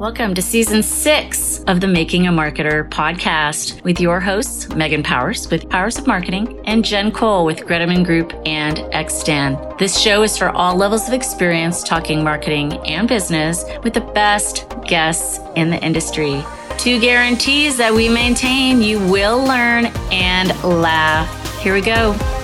Welcome to season six of the Making a Marketer podcast with your hosts, Megan Powers with Powers of Marketing and Jen Cole with Greteman Group and Xstan. This show is for all levels of experience talking marketing and business with the best guests in the industry. Two guarantees that we maintain you will learn and laugh. Here we go.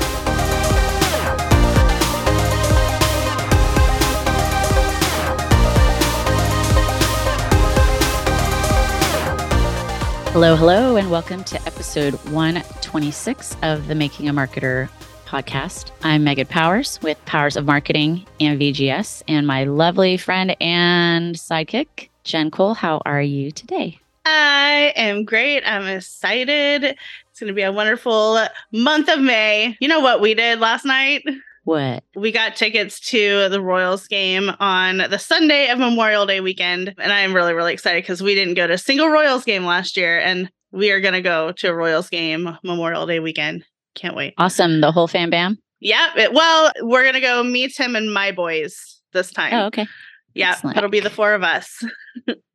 Hello, hello, and welcome to episode 126 of the Making a Marketer podcast. I'm Megan Powers with Powers of Marketing and VGS, and my lovely friend and sidekick, Jen Cole. How are you today? I am great. I'm excited. It's going to be a wonderful month of May. You know what we did last night? What? We got tickets to the Royals game on the Sunday of Memorial Day weekend. And I am really, really excited because we didn't go to a single Royals game last year. And we are going to go to a Royals game Memorial Day weekend. Can't wait. Awesome. The whole fan bam? Yeah. It, well, we're going to go meet him and my boys this time. Oh, okay. Yeah. Excellent. It'll be the four of us.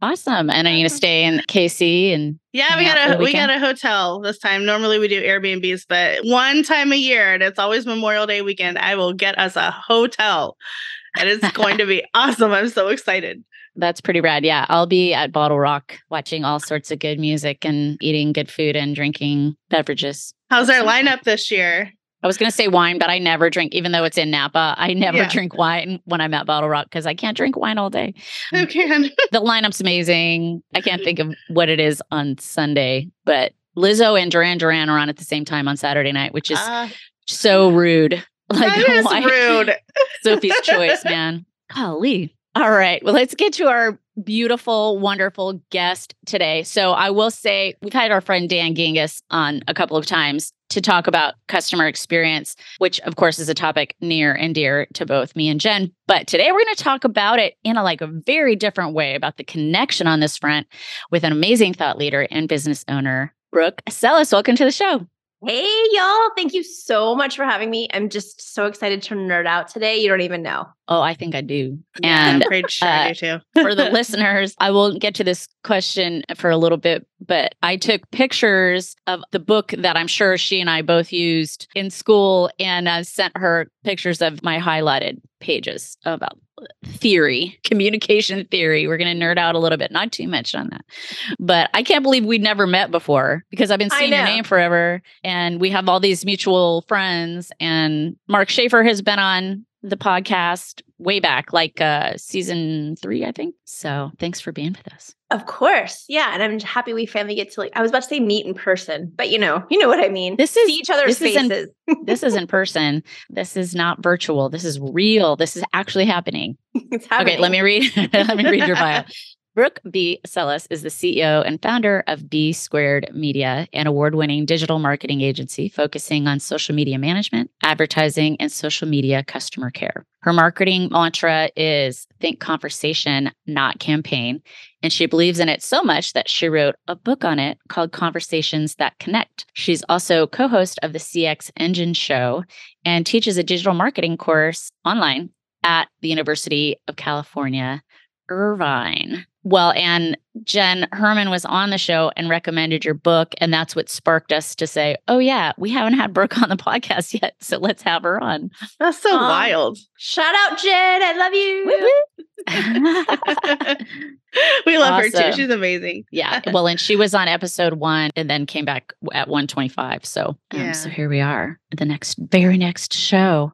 Awesome. And are you to stay in KC and Yeah, we got a we got a hotel this time. Normally we do Airbnbs, but one time a year, and it's always Memorial Day weekend. I will get us a hotel, and it's going to be awesome. I'm so excited. That's pretty rad. Yeah, I'll be at Bottle Rock watching all sorts of good music and eating good food and drinking beverages. How's our lineup this year? I was going to say wine, but I never drink, even though it's in Napa. I never Yeah. drink wine when I'm at Bottle Rock because I can't drink wine all day. Who can? The lineup's amazing. I can't think of what it is on Sunday, but Lizzo and Duran Duran are on at the same time on Saturday night, which is Uh, so rude. Like, that is why- rude. Sophie's choice, man. Golly. All right. Well, let's get to our beautiful, wonderful guest today. So I will say we've had our friend Dan Gingiss on a couple of times to talk about customer experience, which of course is a topic near and dear to both me and Jen. But today we're going to talk about it in a like a very different way about the connection on this front with an amazing thought leader and business owner, Brooke Sellas. Welcome to the show. Hey, y'all. Thank you so much for having me. I'm just so excited to nerd out today. You don't even know. Oh, I think I do. Yeah, And I'm pretty sure I uh, do too. for the listeners, I will get to this question for a little bit, but I took pictures of the book that I'm sure she and I both used in school and I sent her pictures of my highlighted pages about theory, communication theory. We're going to nerd out a little bit, not too much on that. But I can't believe we'd never met before because I've been seeing your name forever and we have all these mutual friends and Mark Schaefer has been on the podcast way back, like uh season three, I think. So thanks for being with us. Of course. Yeah. And I'm happy we finally get to like, I was about to say meet in person, but you know, you know what I mean. This is See each other's this is in- faces. this is in person. This is not virtual. This is real. This is actually happening. it's happening. Okay, let me read let me read your bio. Brooke B. Sellas is the CEO and founder of B Squared Media, an award winning digital marketing agency focusing on social media management, advertising, and social media customer care. Her marketing mantra is think conversation, not campaign. And she believes in it so much that she wrote a book on it called Conversations That Connect. She's also co host of the CX Engine Show and teaches a digital marketing course online at the University of California, Irvine. Well, and Jen Herman was on the show and recommended your book. And that's what sparked us to say, oh, yeah, we haven't had Brooke on the podcast yet. So let's have her on. That's so Um, wild. Shout out, Jen. I love you. we love her too. She's amazing. yeah. Well, and she was on episode one and then came back at 125. So, um, so here we are, the next, very next show.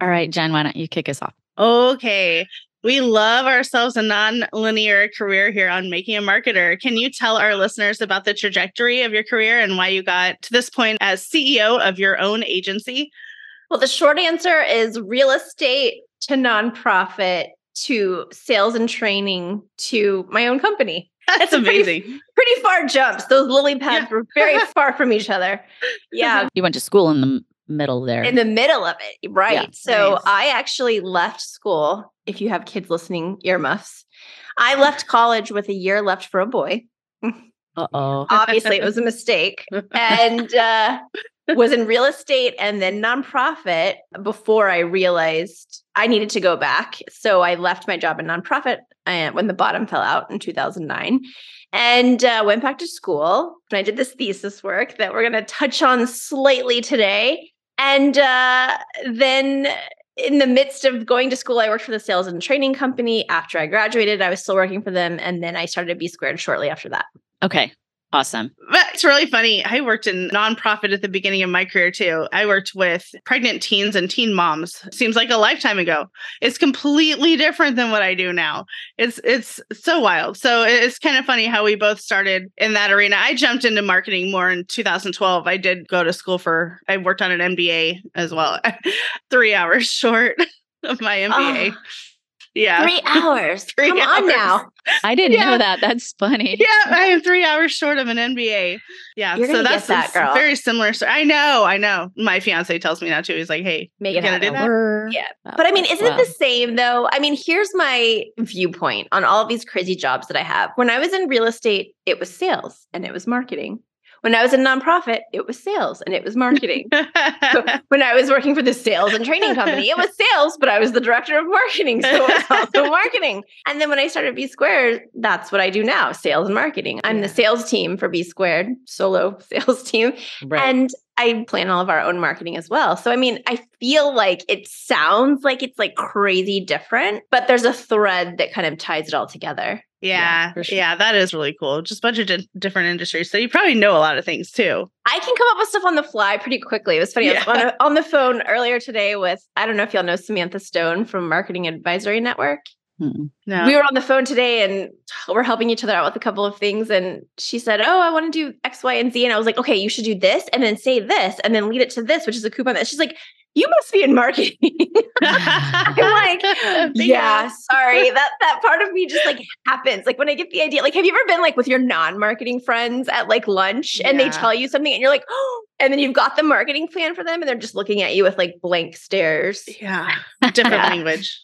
All right, Jen, why don't you kick us off? Okay. We love ourselves a non-linear career here on Making a Marketer. Can you tell our listeners about the trajectory of your career and why you got to this point as CEO of your own agency? Well, the short answer is real estate to nonprofit to sales and training to my own company. That's It's a pretty- amazing. Pretty far jumps. Those lily pads Yeah. were very far from each other. Yeah. You went to school in the middle there. in the middle of it right Yeah. so Nice. i actually left school if you have kids listening earmuffs i left college with a year left for a boy uh oh. obviously it was a mistake and uh was in real estate and then nonprofit before I realized I needed to go back. So I left my job in nonprofit uh, when the bottom fell out in 2009 and uh, went back to school. And I did this thesis work that we're going to touch on slightly today. And uh, then in the midst of going to school, I worked for the sales and training company. After I graduated, I was still working for them. And then I started B Squared shortly after that. Okay. Awesome. But it's really funny. I worked in nonprofit at the beginning of my career too. I worked with pregnant teens and teen moms. Seems like a lifetime ago. It's completely different than what I do now. It's it's so wild. So it's kind of funny how we both started in that arena. I jumped into marketing more in 2012. I did go to school for I worked on an MBA as well. 3 hours short of my MBA. Oh. Yeah. Three hours. three Come hours. on now. I didn't yeah. know that. That's funny. Yeah, I am three hours short of an MBA. Yeah. You're so that's that, girl. very similar. So I know, I know. My fiance tells me now too. He's like, hey, make it happen. Yeah. But I mean, isn't wow. it the same though? I mean, here's my viewpoint on all of these crazy jobs that I have. When I was in real estate, it was sales and it was marketing. When I was a nonprofit, it was sales and it was marketing. when I was working for the sales and training company, it was sales, but I was the director of marketing. So it was also marketing. And then when I started B Squared, that's what I do now sales and marketing. I'm yeah. the sales team for B Squared, solo sales team. Right. And I plan all of our own marketing as well. So, I mean, I feel like it sounds like it's like crazy different, but there's a thread that kind of ties it all together. Yeah, yeah, sure. yeah, that is really cool. Just a bunch of di- different industries. So you probably know a lot of things too. I can come up with stuff on the fly pretty quickly. It was funny. Yeah. I was on, a, on the phone earlier today with, I don't know if y'all know Samantha Stone from Marketing Advisory Network. Hmm. No. We were on the phone today and we're helping each other out with a couple of things. And she said, Oh, I want to do X, Y, and Z. And I was like, Okay, you should do this and then say this and then lead it to this, which is a coupon. That she's like, You must be in marketing. I'm like, Yeah, sorry. That that part of me just like happens. Like when I get the idea, like, have you ever been like with your non-marketing friends at like lunch yeah. and they tell you something and you're like, Oh, and then you've got the marketing plan for them and they're just looking at you with like blank stares. Yeah. Different yeah. language.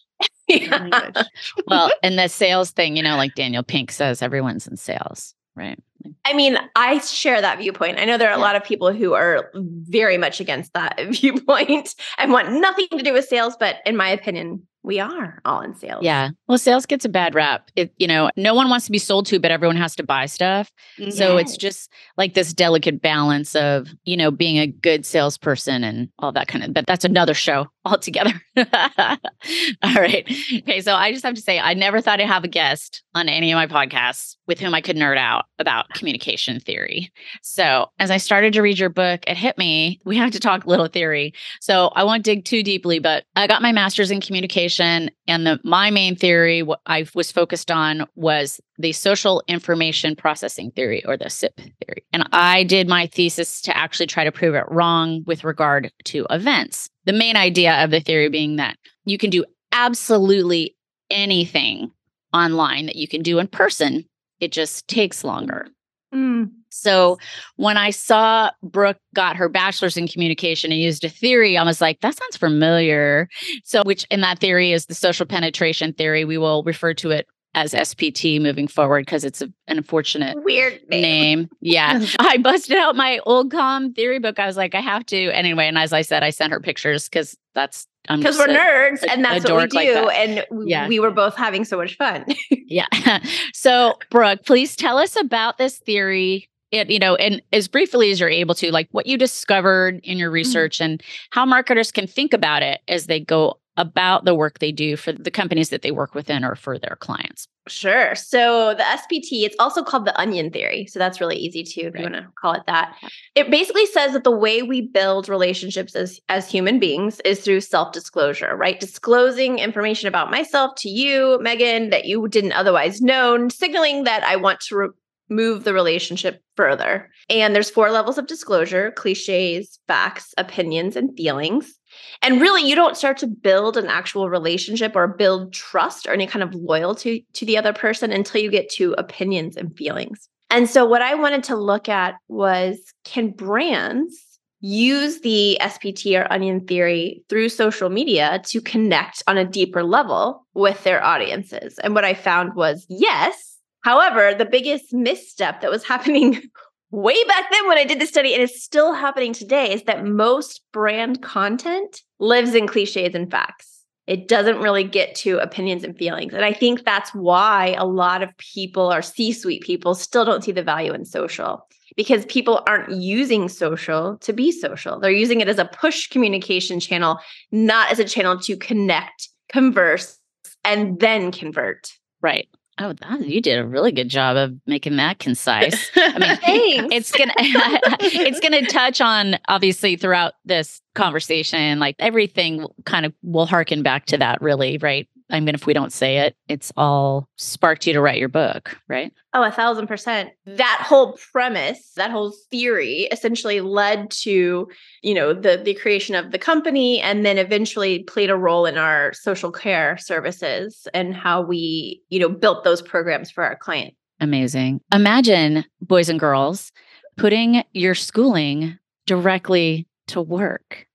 well, and the sales thing, you know, like Daniel Pink says, everyone's in sales, right? I mean, I share that viewpoint. I know there are yeah. a lot of people who are very much against that viewpoint and want nothing to do with sales, but in my opinion, we are all in sales. Yeah. Well, sales gets a bad rap. It, you know, no one wants to be sold to, but everyone has to buy stuff. Yes. So it's just like this delicate balance of, you know, being a good salesperson and all that kind of, but that's another show altogether. all right. Okay. So I just have to say, I never thought I'd have a guest on any of my podcasts with whom I could nerd out about communication theory. So as I started to read your book, it hit me, we have to talk little theory. So I won't dig too deeply, but I got my master's in communication and the my main theory what I was focused on was the social information processing theory or the SIP theory. And I did my thesis to actually try to prove it wrong with regard to events. The main idea of the theory being that you can do absolutely anything online that you can do in person. It just takes longer. Mm. So when I saw Brooke got her bachelor's in communication and used a theory, I was like, that sounds familiar. So, which in that theory is the social penetration theory. We will refer to it as SPT moving forward because it's a, an unfortunate weird name. name. Yeah. I busted out my old comm theory book. I was like, I have to. Anyway, and as I said, I sent her pictures because that's because we're a, nerds and that's what we do. Like and yeah. we were both having so much fun. yeah. So, Brooke, please tell us about this theory it, you know, and as briefly as you're able to, like what you discovered in your mm-hmm. research mm-hmm. and how marketers can think about it as they go about the work they do for the companies that they work within or for their clients. Sure. So the SPT, it's also called the onion theory. So that's really easy too, if right. you want to call it that. It basically says that the way we build relationships as, as human beings is through self-disclosure, right? Disclosing information about myself to you, Megan, that you didn't otherwise know, signaling that I want to re- move the relationship further. And there's four levels of disclosure cliches, facts, opinions, and feelings. And really, you don't start to build an actual relationship or build trust or any kind of loyalty to the other person until you get to opinions and feelings. And so, what I wanted to look at was can brands use the SPT or onion theory through social media to connect on a deeper level with their audiences? And what I found was yes, However, the biggest misstep that was happening way back then when I did the study, and it's still happening today, is that most brand content lives in cliches and facts. It doesn't really get to opinions and feelings. And I think that's why a lot of people or C suite people still don't see the value in social because people aren't using social to be social. They're using it as a push communication channel, not as a channel to connect, converse, and then convert. Right. Oh, that, you did a really good job of making that concise. I mean, Thanks. it's gonna it's gonna touch on obviously throughout this conversation, like everything kind of will harken back to that, really, right? I mean, if we don't say it, it's all sparked you to write your book, right? Oh, a thousand percent. That whole premise, that whole theory essentially led to, you know, the the creation of the company and then eventually played a role in our social care services and how we, you know, built those programs for our client. Amazing. Imagine, boys and girls, putting your schooling directly to work.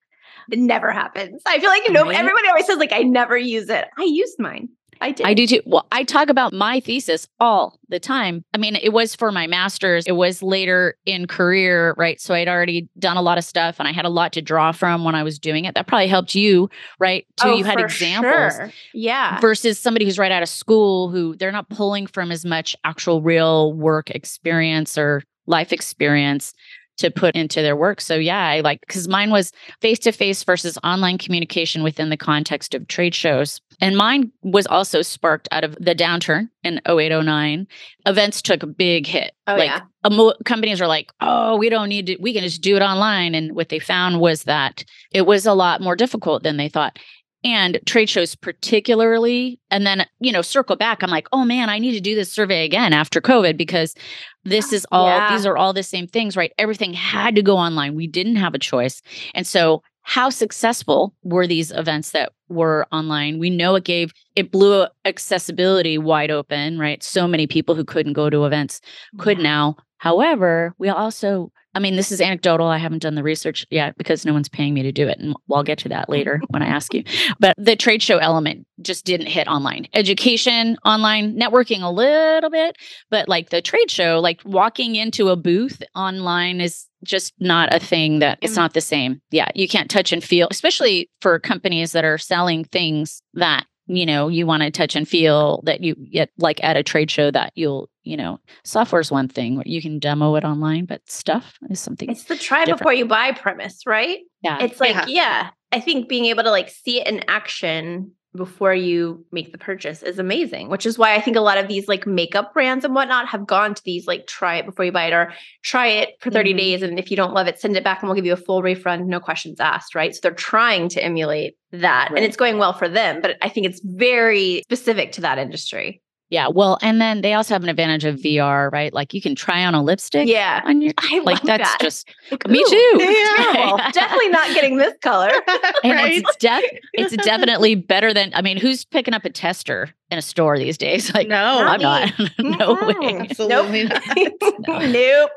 It never happens. I feel like you know Right? everybody always says like I never use it. I used mine. I did. I do too. Well, I talk about my thesis all the time. I mean, it was for my master's, it was later in career, right? So I'd already done a lot of stuff and I had a lot to draw from when I was doing it. That probably helped you, right? Too. Oh, you had for examples. sure. Yeah. versus somebody who's right out of school who they're not pulling from as much actual real work experience or life experience to put into their work. So yeah, I like cuz mine was face to face versus online communication within the context of trade shows. And mine was also sparked out of the downturn in 0809. Events took a big hit. Oh, like yeah. a mo- companies are like, "Oh, we don't need to we can just do it online." And what they found was that it was a lot more difficult than they thought and trade shows particularly and then you know circle back i'm like oh man i need to do this survey again after covid because this is all Yeah. these are all the same things right? Everything had to go online. We didn't have a choice. And so how successful were these events that were online? We know it gave it blew accessibility wide open right? So many people who couldn't go to events could Yeah. now. However we also I mean, this is anecdotal. I haven't done the research yet because no one's paying me to do it. And I'll get to that later when I ask you. But the trade show element just didn't hit online. Education, online, networking a little bit. But like the trade show, like walking into a booth online is just not a thing that it's Mm. not the same. Yeah. You can't touch and feel, especially for companies that are selling things that you know you want to touch and feel that you get like at a trade show that you'll you know software's one thing where you can demo it online but stuff is something It's the try different. before you buy premise, right? yeah It's like, Yeah. yeah. I think being able to like see it in action before you make the purchase is amazing, which is why I think a lot of these like makeup brands and whatnot have gone to these like try it before you buy it or try it for 30 Mhm. days. And if you don't love it, send it back and we'll give you a full refund, no questions asked, right? So they're trying to emulate that Right. and it's going well for them. But I think it's very specific to that industry. Yeah well and then they also have an advantage of vr right like you can try on a lipstick Yeah. on your I like love that's that. just Like, me ooh, too Terrible. Definitely not getting this color. and right? it's def- it's definitely better than i mean who's picking up a tester in a store these days like no, i'm Not not no Mm-mm. way absolutely Nope. not. nope.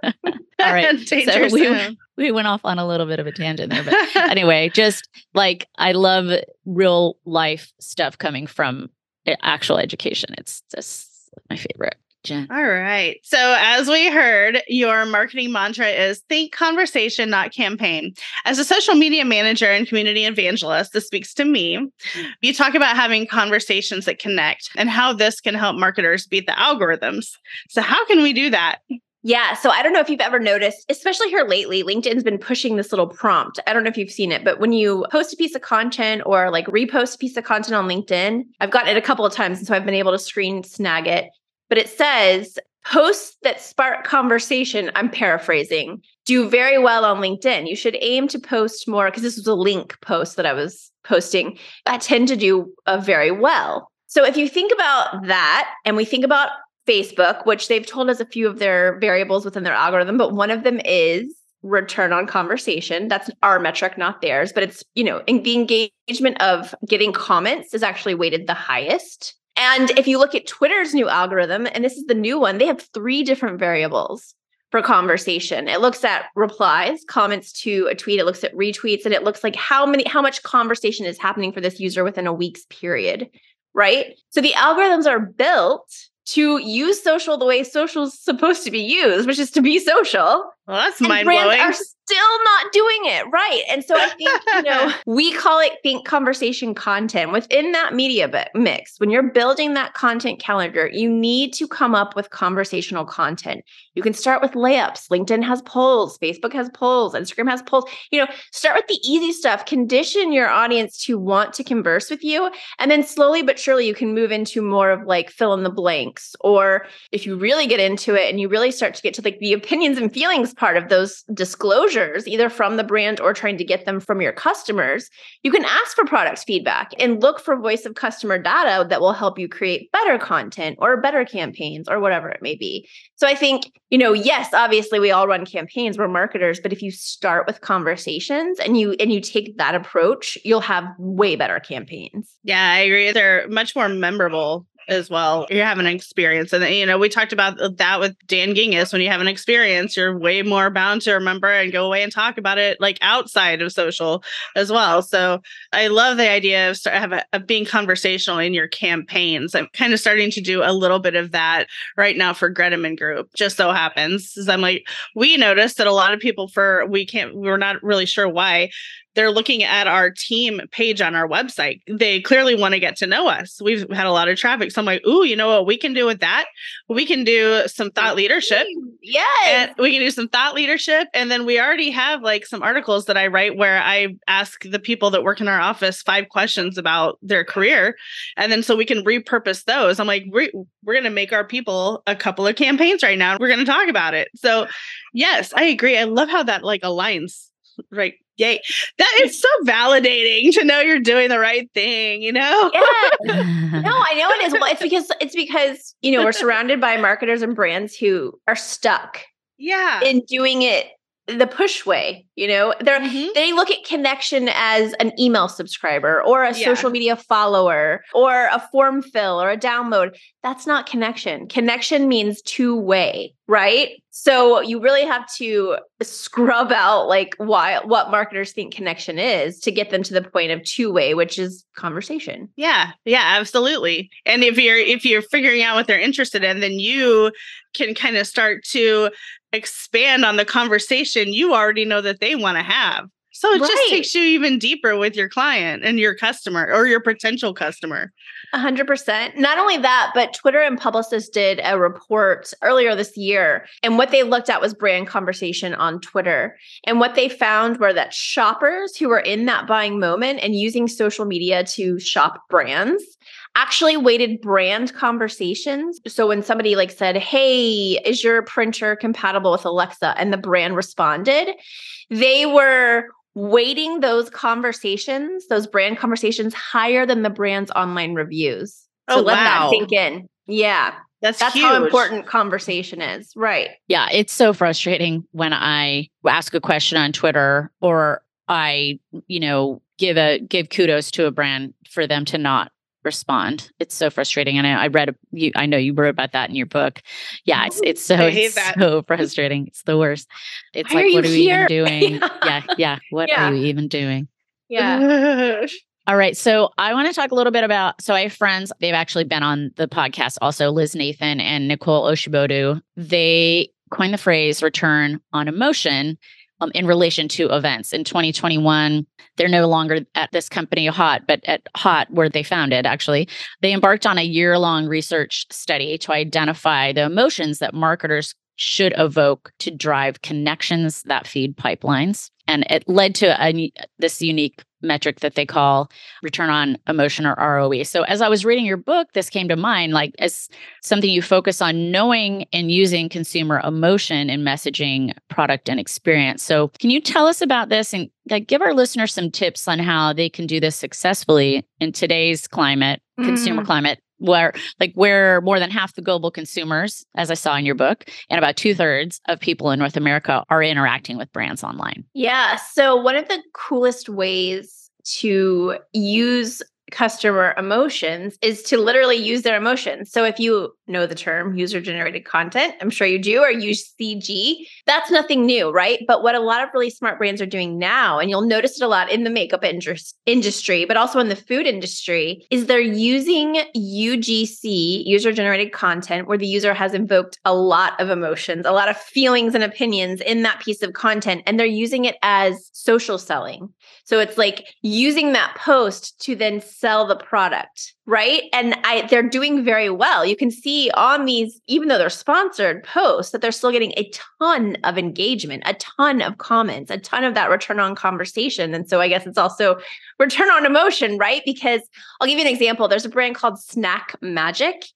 all right so we, we went off on a little bit of a tangent there but anyway, just like I love real life stuff coming from a- actual education. It's just my favorite. Jen. All right. So, as we heard, your marketing mantra is think conversation, not campaign. As a social media manager and community evangelist, this speaks to me. You talk about having conversations that connect and how this can help marketers beat the algorithms. So, how can we do that? Yeah. So I don't know if you've ever noticed, especially here lately, LinkedIn's been pushing this little prompt. I don't know if you've seen it, but when you post a piece of content or like repost a piece of content on LinkedIn, I've gotten it a couple of times. And so I've been able to screen snag it. But it says posts that spark conversation, I'm paraphrasing, do very well on LinkedIn. You should aim to post more because this was a link post that I was posting. I tend to do uh, very well. So if you think about that and we think about Facebook, which they've told us a few of their variables within their algorithm, but one of them is return on conversation. That's our metric, not theirs. But it's, you know, the engagement of getting comments is actually weighted the highest. And if you look at Twitter's new algorithm, and this is the new one, they have three different variables for conversation. It looks at replies, comments to a tweet, it looks at retweets, and it looks like how many how much conversation is happening for this user within a week's period, right? So the algorithms are built to use social the way social is supposed to be used, which is to be social. Well, that's mind blowing. Are still not doing it right, and so I think you know we call it think conversation content within that media mix. When you're building that content calendar, you need to come up with conversational content. You can start with layups. LinkedIn has polls, Facebook has polls, Instagram has polls. You know, start with the easy stuff. Condition your audience to want to converse with you, and then slowly but surely you can move into more of like fill in the blanks. Or if you really get into it and you really start to get to like the opinions and feelings part of those disclosures, either from the brand or trying to get them from your customers, you can ask for product feedback and look for voice of customer data that will help you create better content or better campaigns or whatever it may be. So I think, you know, yes, obviously we all run campaigns, we're marketers, but if you start with conversations and you and you take that approach, you'll have way better campaigns. Yeah, I agree. They're much more memorable as well. You're having an experience. And, you know, we talked about that with Dan Gingiss. When you have an experience, you're way more bound to remember and go away and talk about it like outside of social as well. So I love the idea of, start, a, of being conversational in your campaigns. I'm kind of starting to do a little bit of that right now for Greteman Group. Just so happens, is I'm like, we noticed that a lot of people for, we can't, we're not really sure why they're looking at our team page on our website. They clearly want to get to know us. We've had a lot of traffic. So I'm like, ooh, you know what we can do with that? We can do some thought leadership. Yes. And we can do some thought leadership. And then we already have like some articles that I write where I ask the people that work in our office five questions about their career. And then so we can repurpose those. I'm like, we're, we're going to make our people a couple of campaigns right now. We're going to talk about it. So yes, I agree. I love how that like aligns right yay that is so validating to know you're doing the right thing you know? Yeah. No i know it is. Well it's because it's because you know we're surrounded by marketers and brands who are stuck yeah. in doing it the push way you know? They mm-hmm. they look at connection as an email subscriber or a yeah. social media follower or a form fill or a download. That's not connection. Connection means two way right so you really have to scrub out like why what marketers think connection is to get them to the point of two way which is conversation yeah yeah absolutely and if you're if you're figuring out what they're interested in then you can kind of start to expand on the conversation you already know that they want to have. So it right. just takes you even deeper with your client and your customer or your potential customer. 100%. Not only that, but Twitter and Publicis did a report earlier this year. And what they looked at was brand conversation on Twitter. And what they found were that shoppers who were in that buying moment and using social media to shop brands actually weighted brand conversations. So when somebody like said, "Hey, is your printer compatible with Alexa?" and the brand responded, they were weighting those conversations, those brand conversations higher than the brand's online reviews. So oh, let wow. that sink in. Yeah. That's, That's huge. how important conversation is. Right. Yeah. It's so frustrating when I ask a question on Twitter or I, you know, give a give kudos to a brand for them to not respond. It's so frustrating. And I, I read, you, I know you wrote about that in your book. Yeah, it's, it's so, it's so frustrating. It's the worst. It's Why like, what are we even doing? yeah, yeah. What yeah. are you even doing? Yeah. All right. So I want to talk a little bit about. So I have friends, they've actually been on the podcast also, Liz Lathan and Nicole Osibodu. They coined the phrase return on emotion um, in relation to events. In 2021, they're no longer at this company, Haute, but at Haute, where they founded, actually, they embarked on a year long research study to identify the emotions that marketers should evoke to drive connections that feed pipelines. And it led to a, this unique metric that they call return on emotion or ROE. So as I was reading your book, this came to mind like as something you focus on knowing and using consumer emotion in messaging, product, and experience. So can you tell us about this and like give our listeners some tips on how they can do this successfully in today's climate, mm. consumer climate? Where, like, where more than half the global consumers, as I saw in your book, and about two thirds of people in North America are interacting with brands online. Yeah. So, one of the coolest ways to use customer emotions is to literally use their emotions. So if you know the term user generated content. I'm sure you do, or UGC. That's nothing new, right? But what a lot of really smart brands are doing now, and you'll notice it a lot in the makeup industry, but also in the food industry, is they're using UGC, user generated content, where the user has invoked a lot of emotions, a lot of feelings and opinions in that piece of content, and they're using it as social selling. So it's like using that post to then sell the product, right? And I they're doing very well. You can see on these even though they're sponsored posts that they're still getting a ton of engagement, a ton of comments, a ton of that return on conversation. And so I guess it's also return on emotion, right? Because I'll give you an example. There's a brand called Snack Magic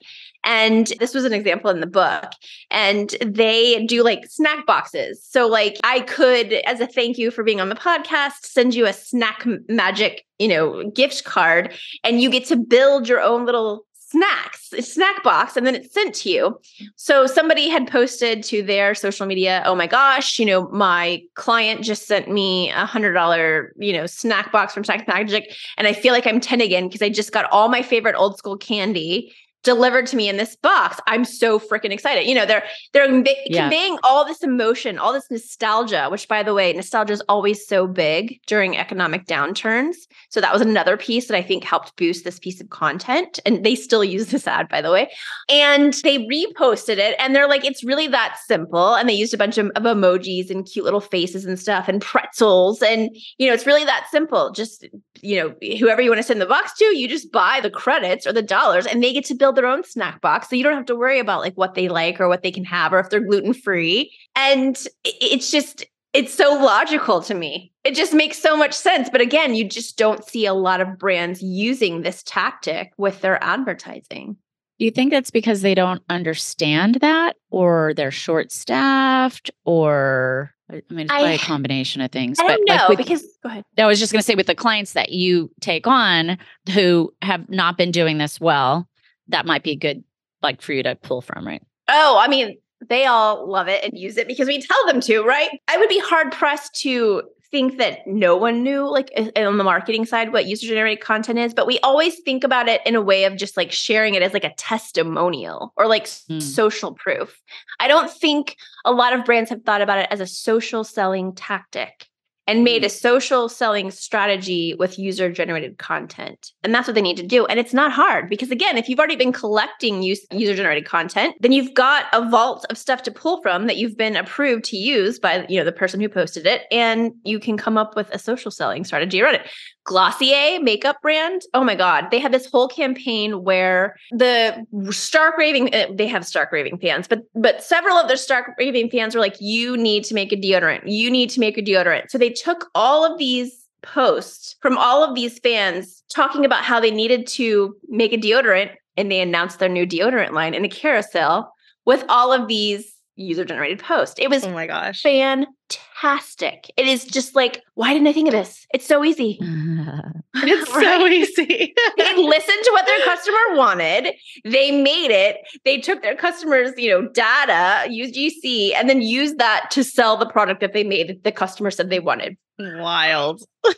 and this was an example in the book. And they do like snack boxes. So, like, I could, as a thank you for being on the podcast, send you a snack magic, you know, gift card, and you get to build your own little snacks snack box and then it's sent to you so somebody had posted to their social media oh my gosh you know my client just sent me a hundred dollar you know snack box from snack magic and i feel like i'm 10 again because i just got all my favorite old school candy delivered to me in this box i'm so freaking excited. You know they're they're yeah. conveying all this emotion all this nostalgia which by the way nostalgia is always so big during economic downturns. So that was another piece that i think helped boost this piece of content. And they still use this ad by the way. And they reposted it and they're like it's really that simple. And they used a bunch of, of emojis and cute little faces and stuff and pretzels. And you know it's really that simple. Just you know whoever you want to send the box to you just buy the credits or the dollars and they get to build build their own snack box. So you don't have to worry about like what they like or what they can have or if they're gluten free. And it's just, it's so logical to me. It just makes so much sense. But again, you just don't see a lot of brands using this tactic with their advertising. Do you think that's because they don't understand that or they're short staffed or I mean, it's probably I, a combination of things. I but don't know like with, because go ahead. I was just going to say with the clients that you take on who have not been doing this well, that might be good like for you to pull from, right? Oh, I mean, they all love it and use it because we tell them to, right? I would be hard pressed to think that no one knew like on the marketing side what user generated content is but we always think about it in a way of just like sharing it as like a testimonial or like mm. social proof i don't think a lot of brands have thought about it as a social selling tactic and made a mm. social selling strategy with user generated content. And that's what they need to do. And it's not hard because again, if you've already been collecting user generated content, then you've got a vault of stuff to pull from that you've been approved to use by, you know, the person who posted it and you can come up with a social selling strategy around it. Glossier makeup brand. Oh my God. They had this whole campaign where the stark raving, eh, they have stark raving fans, but, but several of their stark raving fans were like, you need to make a deodorant. You need to make a deodorant. So they took all of these posts from all of these fans talking about how they needed to make a deodorant and they announced their new deodorant line in a carousel with all of these user generated post. It was oh my gosh, fantastic. It is just like, why didn't I think of this? It's so easy. it's so easy. they listened to what their customer wanted. They made it. They took their customers, you know, data, used UGC, and then used that to sell the product that they made. The customer said they wanted. Wild.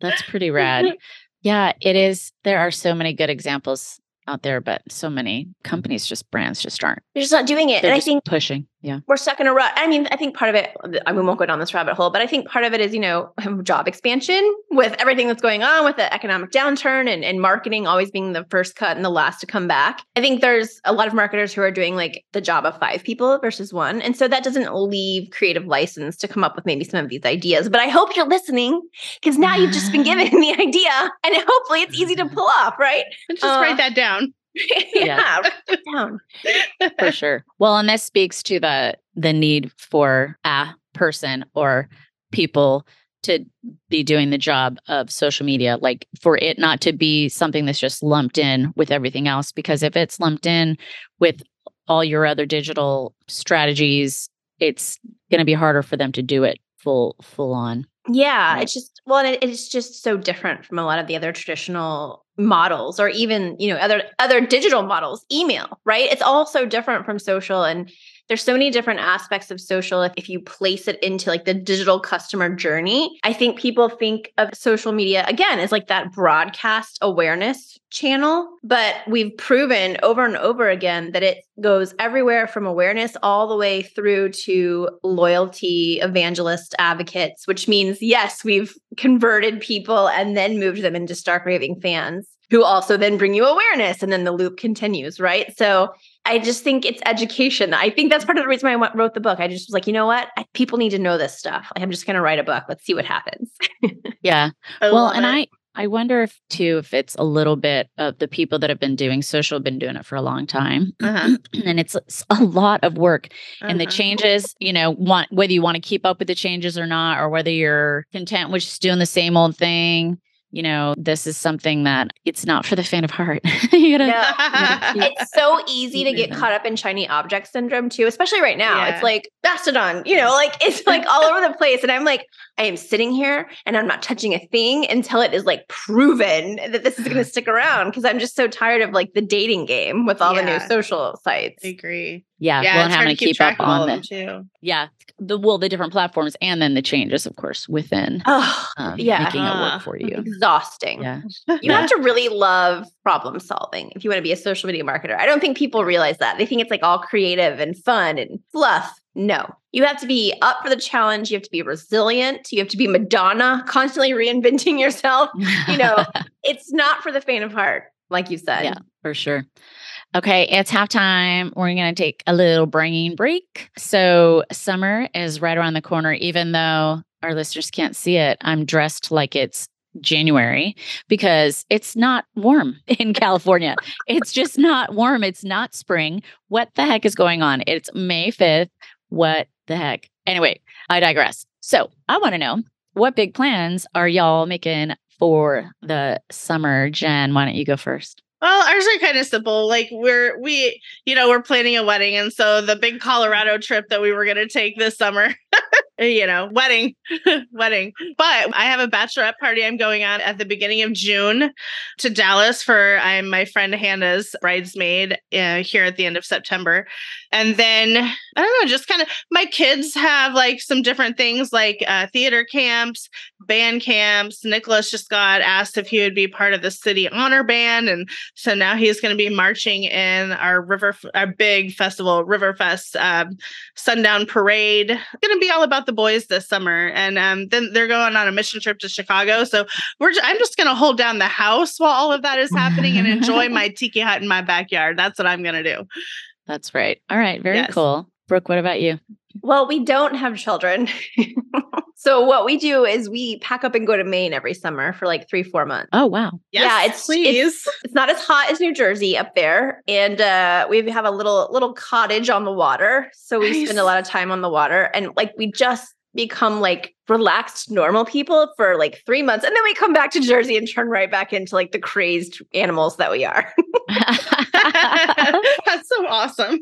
That's pretty rad. Yeah, it is. There are so many good examples out there, but so many companies, just brands, just aren't. They're just not doing it. They're and I think pushing. Yeah, we're stuck in a rut. I mean, I think part of it. I mean, we won't go down this rabbit hole, but I think part of it is you know job expansion with everything that's going on with the economic downturn and, and marketing always being the first cut and the last to come back. I think there's a lot of marketers who are doing like the job of five people versus one, and so that doesn't leave creative license to come up with maybe some of these ideas. But I hope you're listening because now you've just been given the idea, and hopefully it's easy to pull off, right? Just uh, write that down. yeah, down. for sure. Well, and this speaks to the the need for a person or people to be doing the job of social media, like for it not to be something that's just lumped in with everything else. Because if it's lumped in with all your other digital strategies, it's going to be harder for them to do it full full on. Yeah, right? it's just well, and it, it's just so different from a lot of the other traditional models or even you know other other digital models email right it's all so different from social and there's so many different aspects of social if, if you place it into like the digital customer journey. I think people think of social media again as like that broadcast awareness channel, but we've proven over and over again that it goes everywhere from awareness all the way through to loyalty evangelist advocates, which means yes, we've converted people and then moved them into stark raving fans who also then bring you awareness and then the loop continues, right? So I just think it's education. I think that's part of the reason why I wrote the book. I just was like, you know what? People need to know this stuff. I'm just going to write a book. Let's see what happens. yeah. I well, and it. I I wonder if too if it's a little bit of the people that have been doing social have been doing it for a long time, Uh-huh. and it's, it's a lot of work. And the Uh-huh. changes, you know, want whether you want to keep up with the changes or not, or whether you're content with just doing the same old thing. You know, this is something that it's not for the faint of heart. you gotta, No. it's so easy to get caught up in shiny object syndrome too, especially right now. Yeah. It's like Mastodon, you know, like it's like all over the place. And I'm like, I am sitting here and I'm not touching a thing until it is like proven that this is going to stick around because I'm just so tired of like the dating game with all the new social sites. I agree. yeah, Yeah, well, and it's hard having to to keep keep up track of on them too. yeah the well the different platforms and then the changes, of course, within Oh, um, yeah. making it Uh, work for you. exhausting. Yeah. You have to really love problem solving if you want to be a social media marketer. I don't think people realize that. They think it's like all creative and fun and fluff. No, you have to be up for the challenge. You have to be resilient. You have to be Madonna, constantly reinventing yourself. You know, it's not for the faint of heart, like you said. Yeah. for sure. Okay, it's halftime. We're going to take a little brain break. So, summer is right around the corner, even though our listeners can't see it. I'm dressed like it's January because it's not warm in California. it's just not warm. It's not spring. What the heck is going on? It's May 5th. What the heck? Anyway, I digress. So, I want to know what big plans are y'all making for the summer? Jen, why don't you go first? Well, ours are kind of simple. Like we're we, you know, we're planning a wedding, and so the big Colorado trip that we were going to take this summer, you know, wedding, wedding. But I have a bachelorette party I'm going on at the beginning of June to Dallas for I'm my friend Hannah's bridesmaid uh, here at the end of September, and then I don't know, just kind of my kids have like some different things like uh, theater camps, band camps. Nicholas just got asked if he would be part of the city honor band, and so now he's going to be marching in our river, our big festival, Riverfest um, Sundown Parade. Going to be all about the boys this summer, and um, then they're going on a mission trip to Chicago. So we're, j- I'm just going to hold down the house while all of that is happening and enjoy my tiki hut in my backyard. That's what I'm going to do. That's right. All right. Very Yes. cool. Brooke, what about you? Well, we don't have children. so what we do is we pack up and go to Maine every summer for like three, four months. Oh, wow. Yes, Yeah, it's- please. It's not as hot as New Jersey up there, and uh, we have a little little cottage on the water, so we spend a lot of time on the water, and like we just become like relaxed normal people for like three months, and then we come back to Jersey and turn right back into like the crazed animals that we are. That's so awesome.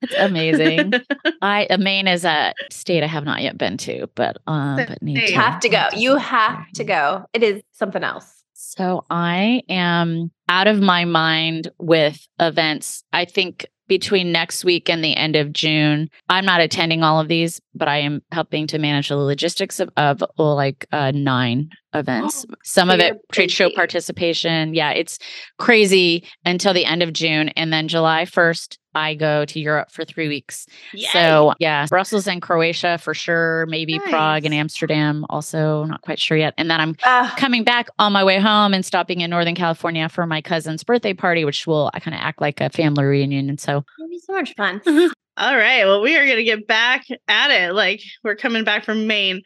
That's amazing. I uh, Maine is a state I have not yet been to, but uh, but need Same. to. you have to go. You have to go. It is something else. So I am out of my mind with events. I think between next week and the end of June, I'm not attending all of these, but I am helping to manage the logistics of, of like uh, nine events. Some of it trade show participation. Yeah, it's crazy until the end of June, and then July 1st. I go to Europe for three weeks. Yay. So, yeah, Brussels and Croatia for sure. Maybe Prague and Amsterdam also. Not quite sure yet. And then I'm Ah, coming back on my way home and stopping in Northern California for my cousin's birthday party, which will I kind of act like a family reunion. And so, it'll be so much fun. All right. Well, we are going to get back at it. Like we're coming back from Maine.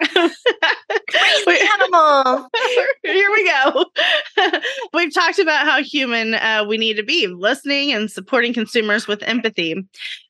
Crazy animals. Here we go. We've talked about how human uh, we need to be, listening and supporting consumers with empathy.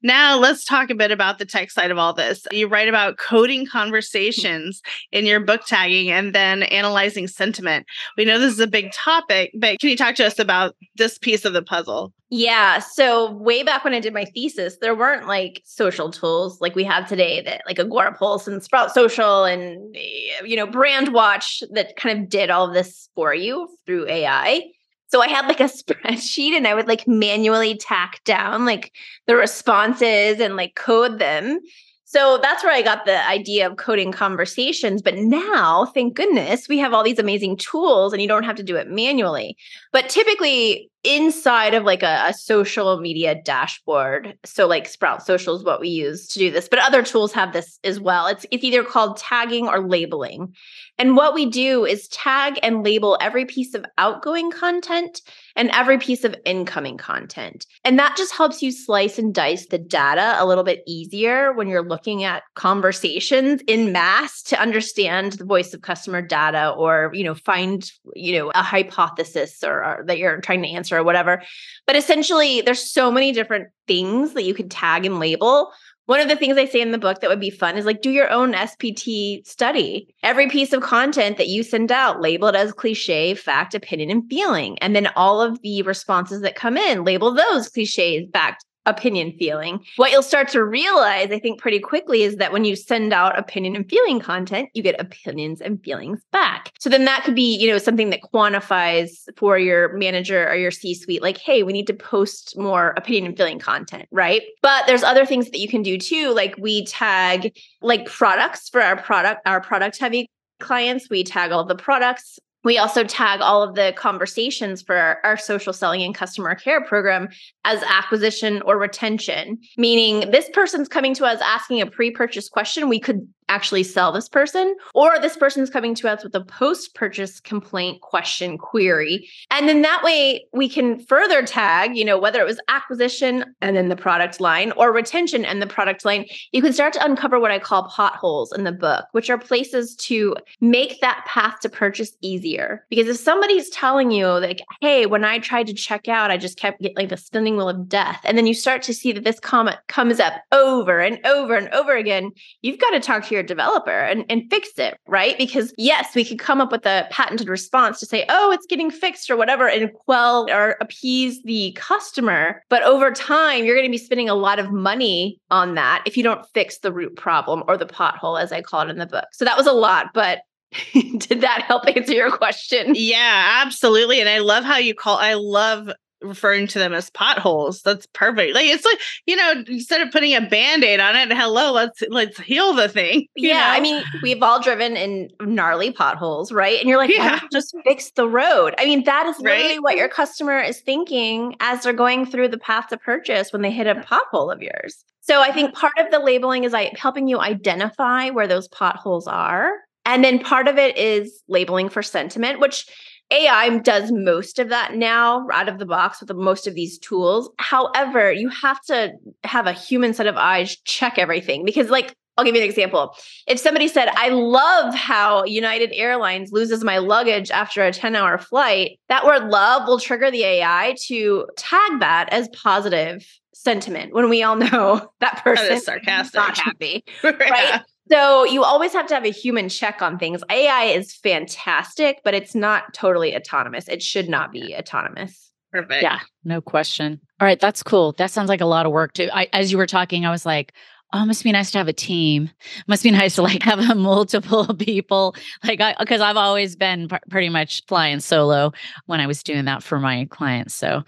Now, let's talk a bit about the tech side of all this. You write about coding conversations in your book tagging and then analyzing sentiment. We know this is a big topic, but can you talk to us about this piece of the puzzle? Yeah. So way back when I did my thesis, there weren't like social tools like we have today that like Agorapulse and Sprout Social and eh, you know Brandwatch that kind of did all of this for you through AI. So I had like a spreadsheet and I would like manually tack down like the responses and like code them. So that's where I got the idea of coding conversations. But now, thank goodness, we have all these amazing tools and you don't have to do it manually. But typically, inside of like a, a, social media dashboard, so like Sprout Social is what we use to do this, but other tools have this as well. It's, it's either called tagging or labeling. And what we do is tag and label every piece of outgoing content and every piece of incoming content. And that just helps you slice and dice the data a little bit easier when you're looking at conversations in mass to understand the voice of customer data or, you know, find, you know, a hypothesis or, or that you're trying to answer or whatever. But essentially, there's so many different things that you could tag and label one of the things I say in the book that would be fun is like do your own SPT study. Every piece of content that you send out, label it as cliche, fact, opinion, and feeling. And then all of the responses that come in, label those cliches, fact, opinion feeling. What you'll start to realize, I think, pretty quickly is that when you send out opinion and feeling content, you get opinions and feelings back. So then that could be, you know, something that quantifies for your manager or your C suite, like, hey, we need to post more opinion and feeling content, right? But there's other things that you can do too. Like we tag like products for our product, our product heavy clients. We tag all the products we also tag all of the conversations for our, our, social selling and customer care program as acquisition or retention, meaning this person's coming to us asking a pre purchase question. We could actually sell this person, or this person's coming to us with a post purchase complaint question query. And then that way we can further tag, you know, whether it was acquisition and then the product line or retention and the product line. You can start to uncover what I call potholes in the book, which are places to make that path to purchase easier. Because if somebody's telling you, like, hey, when I tried to check out, I just kept getting like the spinning wheel of death. And then you start to see that this comment comes up over and over and over again, you've got to talk to your developer and, and fix it, right? Because yes, we could come up with a patented response to say, oh, it's getting fixed or whatever, and quell or appease the customer. But over time, you're going to be spending a lot of money on that if you don't fix the root problem or the pothole, as I call it in the book. So that was a lot, but did that help answer your question? Yeah, absolutely. And I love how you call I love referring to them as potholes. That's perfect. Like it's like, you know, instead of putting a band-aid on it, hello, let's let's heal the thing. Yeah. Know? I mean, we've all driven in gnarly potholes, right? And you're like, yeah. just fix the road. I mean, that is literally right? what your customer is thinking as they're going through the path to purchase when they hit a pothole of yours. So I think part of the labeling is like helping you identify where those potholes are. And then part of it is labeling for sentiment, which AI does most of that now out of the box with the, most of these tools. However, you have to have a human set of eyes check everything because, like, I'll give you an example. If somebody said, I love how United Airlines loses my luggage after a 10 hour flight, that word love will trigger the AI to tag that as positive sentiment when we all know that person that is sarcastic. not happy. right? So you always have to have a human check on things. AI is fantastic, but it's not totally autonomous. It should not be autonomous. Perfect. Yeah, no question. All right, that's cool. That sounds like a lot of work too. I, as you were talking, I was like, oh, must be nice to have a team. Must be nice to like have a multiple people. Like, I because I've always been p- pretty much flying solo when I was doing that for my clients. So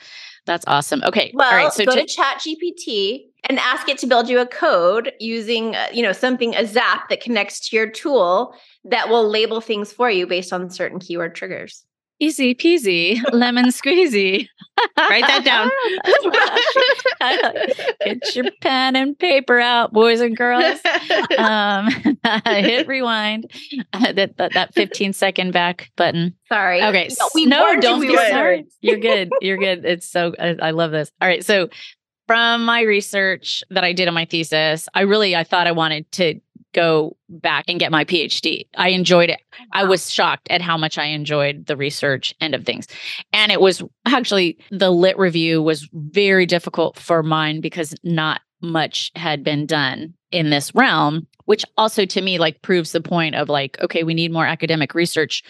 that's awesome. Okay. Well, all right. So go to, to Chat GPT and ask it to build you a code using, uh, you know, something a Zap that connects to your tool that will label things for you based on certain keyword triggers. Easy peasy, lemon squeezy. Write that down. Get your pen and paper out, boys and girls. Um, hit rewind. that, that that 15 second back button. Sorry. Okay. No, we no don't be sorry. You're good. You're good. It's so I, I love this. All right. So from my research that I did on my thesis, I really I thought I wanted to go back and get my PhD. I enjoyed it. I was shocked at how much I enjoyed the research end of things. And it was actually the lit review was very difficult for mine because not much had been done in this realm, which also to me like proves the point of like okay, we need more academic research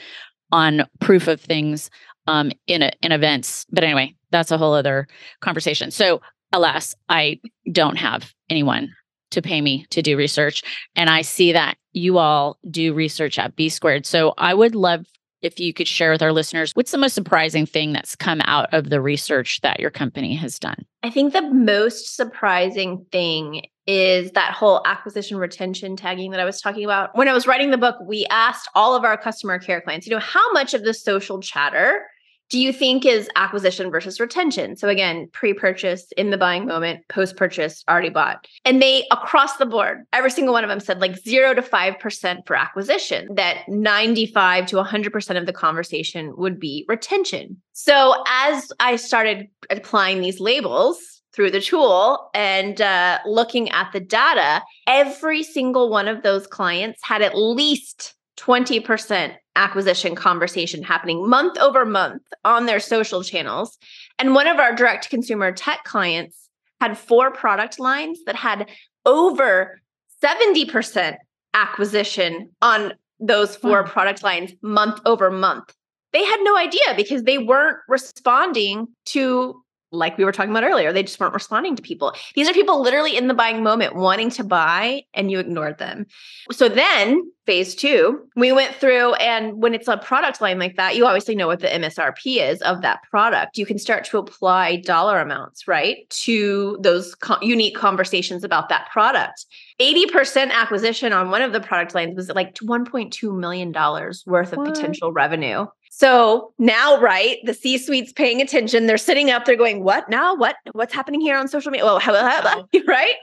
on proof of things um in a, in events. But anyway, that's a whole other conversation. So alas, I don't have anyone to pay me to do research. And I see that you all do research at B squared. So I would love if you could share with our listeners what's the most surprising thing that's come out of the research that your company has done? I think the most surprising thing is that whole acquisition retention tagging that I was talking about. When I was writing the book, we asked all of our customer care clients, you know, how much of the social chatter do you think is acquisition versus retention? So again, pre-purchase, in the buying moment, post-purchase, already bought. And they across the board, every single one of them said like 0 to 5% for acquisition, that 95 to 100% of the conversation would be retention. So as I started applying these labels, through the tool and uh, looking at the data, every single one of those clients had at least 20% acquisition conversation happening month over month on their social channels. And one of our direct consumer tech clients had four product lines that had over 70% acquisition on those four wow. product lines month over month. They had no idea because they weren't responding to like we were talking about earlier, they just weren't responding to people. These are people literally in the buying moment wanting to buy, and you ignored them. So then, phase two, we went through, and when it's a product line like that, you obviously know what the MSRP is of that product. You can start to apply dollar amounts, right, to those co- unique conversations about that product. 80% acquisition on one of the product lines was like $1.2 million worth of what? potential revenue. So now, right, the C suite's paying attention. They're sitting up, they're going, What now? What? What's happening here on social media? Well, how, oh. right?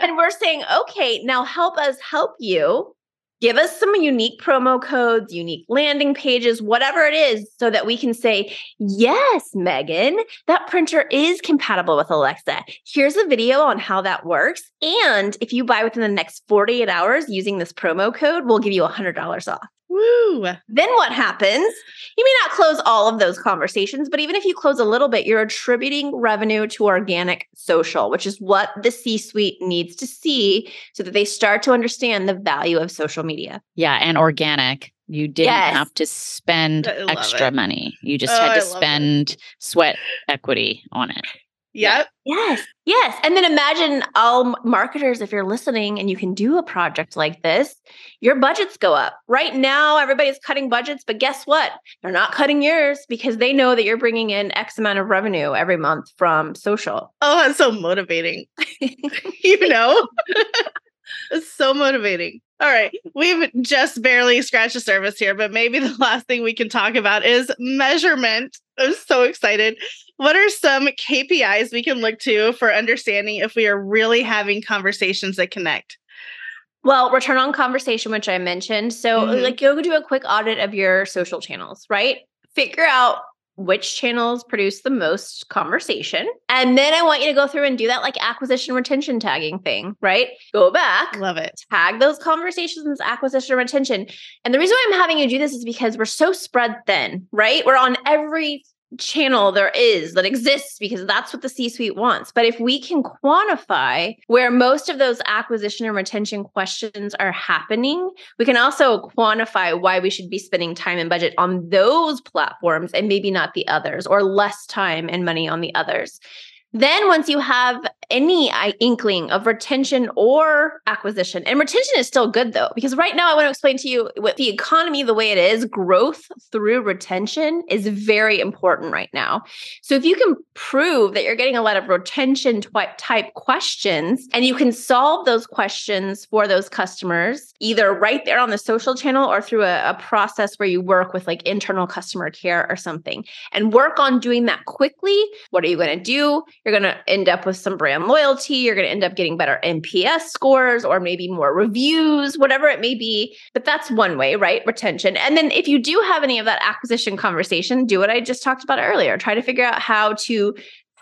and we're saying, Okay, now help us help you. Give us some unique promo codes, unique landing pages, whatever it is, so that we can say, Yes, Megan, that printer is compatible with Alexa. Here's a video on how that works. And if you buy within the next 48 hours using this promo code, we'll give you $100 off. Woo. Then what happens? You may not close all of those conversations, but even if you close a little bit, you're attributing revenue to organic social, which is what the C suite needs to see so that they start to understand the value of social media. Yeah. And organic. You didn't yes. have to spend extra it. money. You just oh, had to spend sweat equity on it. Yep. Yes. Yes. And then imagine all marketers, if you're listening and you can do a project like this, your budgets go up. Right now, everybody's cutting budgets, but guess what? They're not cutting yours because they know that you're bringing in X amount of revenue every month from social. Oh, that's so motivating. you know? it's so motivating. All right. We've just barely scratched the surface here, but maybe the last thing we can talk about is measurement. I'm so excited. What are some KPIs we can look to for understanding if we are really having conversations that connect? Well, return on conversation, which I mentioned. So, mm-hmm. like, go do a quick audit of your social channels, right? Figure out which channels produce the most conversation. And then I want you to go through and do that like acquisition retention tagging thing, right? Go back. Love it. Tag those conversations, acquisition retention. And the reason why I'm having you do this is because we're so spread thin, right? We're on every channel there is that exists because that's what the C suite wants. But if we can quantify where most of those acquisition and retention questions are happening, we can also quantify why we should be spending time and budget on those platforms and maybe not the others, or less time and money on the others. Then, once you have any inkling of retention or acquisition, and retention is still good though, because right now I want to explain to you with the economy the way it is, growth through retention is very important right now. So, if you can prove that you're getting a lot of retention type questions and you can solve those questions for those customers, either right there on the social channel or through a, a process where you work with like internal customer care or something, and work on doing that quickly, what are you going to do? You're going to end up with some brand loyalty. You're going to end up getting better NPS scores or maybe more reviews, whatever it may be. But that's one way, right? Retention. And then if you do have any of that acquisition conversation, do what I just talked about earlier. Try to figure out how to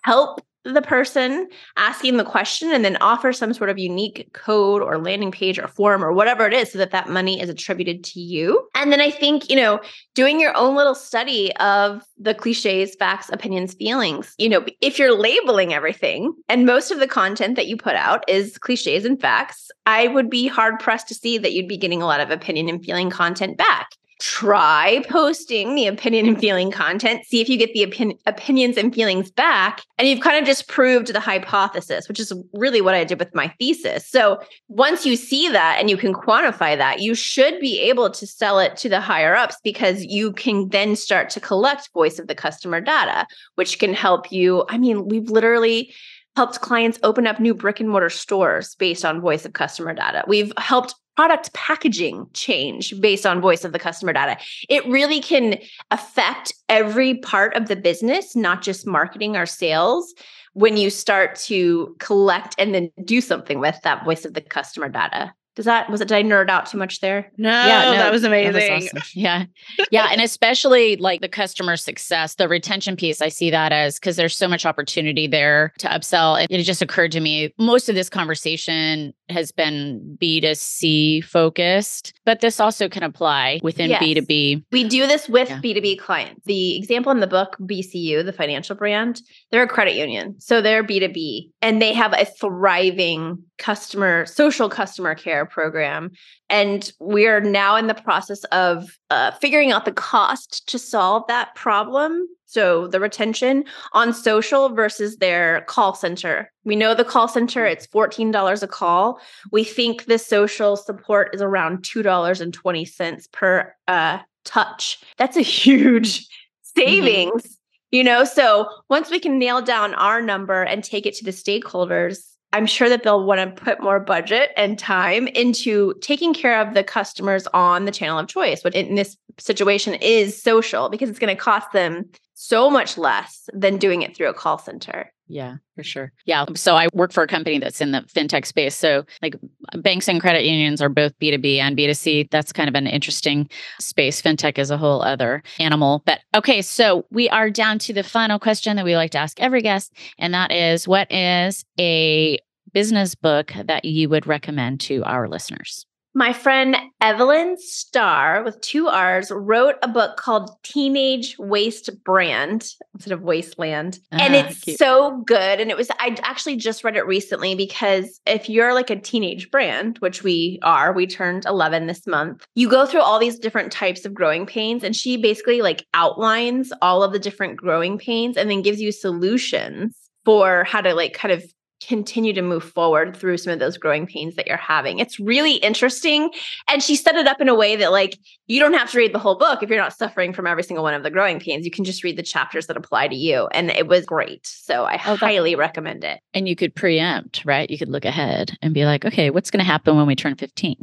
help the person asking the question and then offer some sort of unique code or landing page or form or whatever it is so that that money is attributed to you. And then I think, you know, doing your own little study of the cliches, facts, opinions, feelings. You know, if you're labeling everything and most of the content that you put out is cliches and facts, I would be hard pressed to see that you'd be getting a lot of opinion and feeling content back. Try posting the opinion and feeling content, see if you get the opin- opinions and feelings back. And you've kind of just proved the hypothesis, which is really what I did with my thesis. So once you see that and you can quantify that, you should be able to sell it to the higher ups because you can then start to collect voice of the customer data, which can help you. I mean, we've literally helped clients open up new brick and mortar stores based on voice of customer data. We've helped product packaging change based on voice of the customer data. It really can affect every part of the business, not just marketing or sales, when you start to collect and then do something with that voice of the customer data. Does that was it did I nerd out too much there? No, yeah, no that was amazing. That was awesome. Yeah. Yeah. and especially like the customer success, the retention piece, I see that as because there's so much opportunity there to upsell. It, it just occurred to me most of this conversation has been B2C focused, but this also can apply within yes. B2B. We do this with yeah. B2B clients. The example in the book, BCU, the financial brand, they're a credit union. So they're B2B and they have a thriving customer, social customer care program. And we are now in the process of uh, figuring out the cost to solve that problem. So the retention on social versus their call center. We know the call center, it's $14 a call. We think the social support is around $2.20 per uh, touch. That's a huge mm-hmm. savings. Mm-hmm. You know, so once we can nail down our number and take it to the stakeholders, I'm sure that they'll want to put more budget and time into taking care of the customers on the channel of choice, which in this situation is social because it's going to cost them so much less than doing it through a call center. Yeah, for sure. Yeah. So I work for a company that's in the fintech space. So, like, banks and credit unions are both B2B and B2C. That's kind of an interesting space. Fintech is a whole other animal. But okay, so we are down to the final question that we like to ask every guest. And that is what is a business book that you would recommend to our listeners? My friend Evelyn Starr with two R's wrote a book called Teenage Waste Brand instead of Wasteland. and ah, it's cute. so good. And it was, I actually just read it recently because if you're like a teenage brand, which we are, we turned 11 this month, you go through all these different types of growing pains. And she basically like outlines all of the different growing pains and then gives you solutions for how to like kind of continue to move forward through some of those growing pains that you're having. It's really interesting. And she set it up in a way that, like, you don't have to read the whole book if you're not suffering from every single one of the growing pains. You can just read the chapters that apply to you. And it was great. So I oh, highly recommend it. And you could preempt, right? You could look ahead and be like, okay, what's going to happen when we turn 15?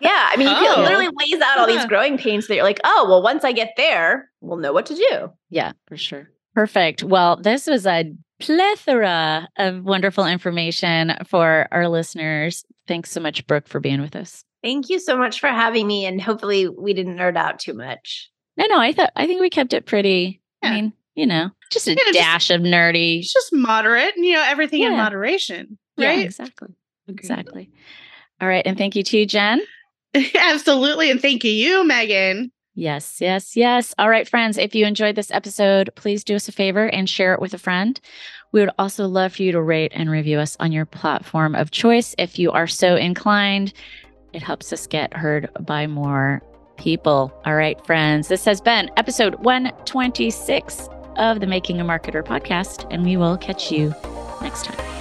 yeah. I mean, oh. it literally lays out all these growing pains that you're like, oh, well, once I get there, we'll know what to do. Yeah, for sure. Perfect. Well, this was a plethora of wonderful information for our listeners. Thanks so much, Brooke, for being with us. Thank you so much for having me. And hopefully we didn't nerd out too much. No, no, I thought I think we kept it pretty. Yeah. I mean, you know, just a yeah, dash just, of nerdy. It's just moderate, and you know, everything yeah. in moderation. Right? Yeah, exactly. Exactly. All right. And thank you to Jen. Absolutely. And thank you you, Megan. Yes, yes, yes. All right, friends, if you enjoyed this episode, please do us a favor and share it with a friend. We would also love for you to rate and review us on your platform of choice if you are so inclined. It helps us get heard by more people. All right, friends, this has been episode 126 of the Making a Marketer podcast, and we will catch you next time.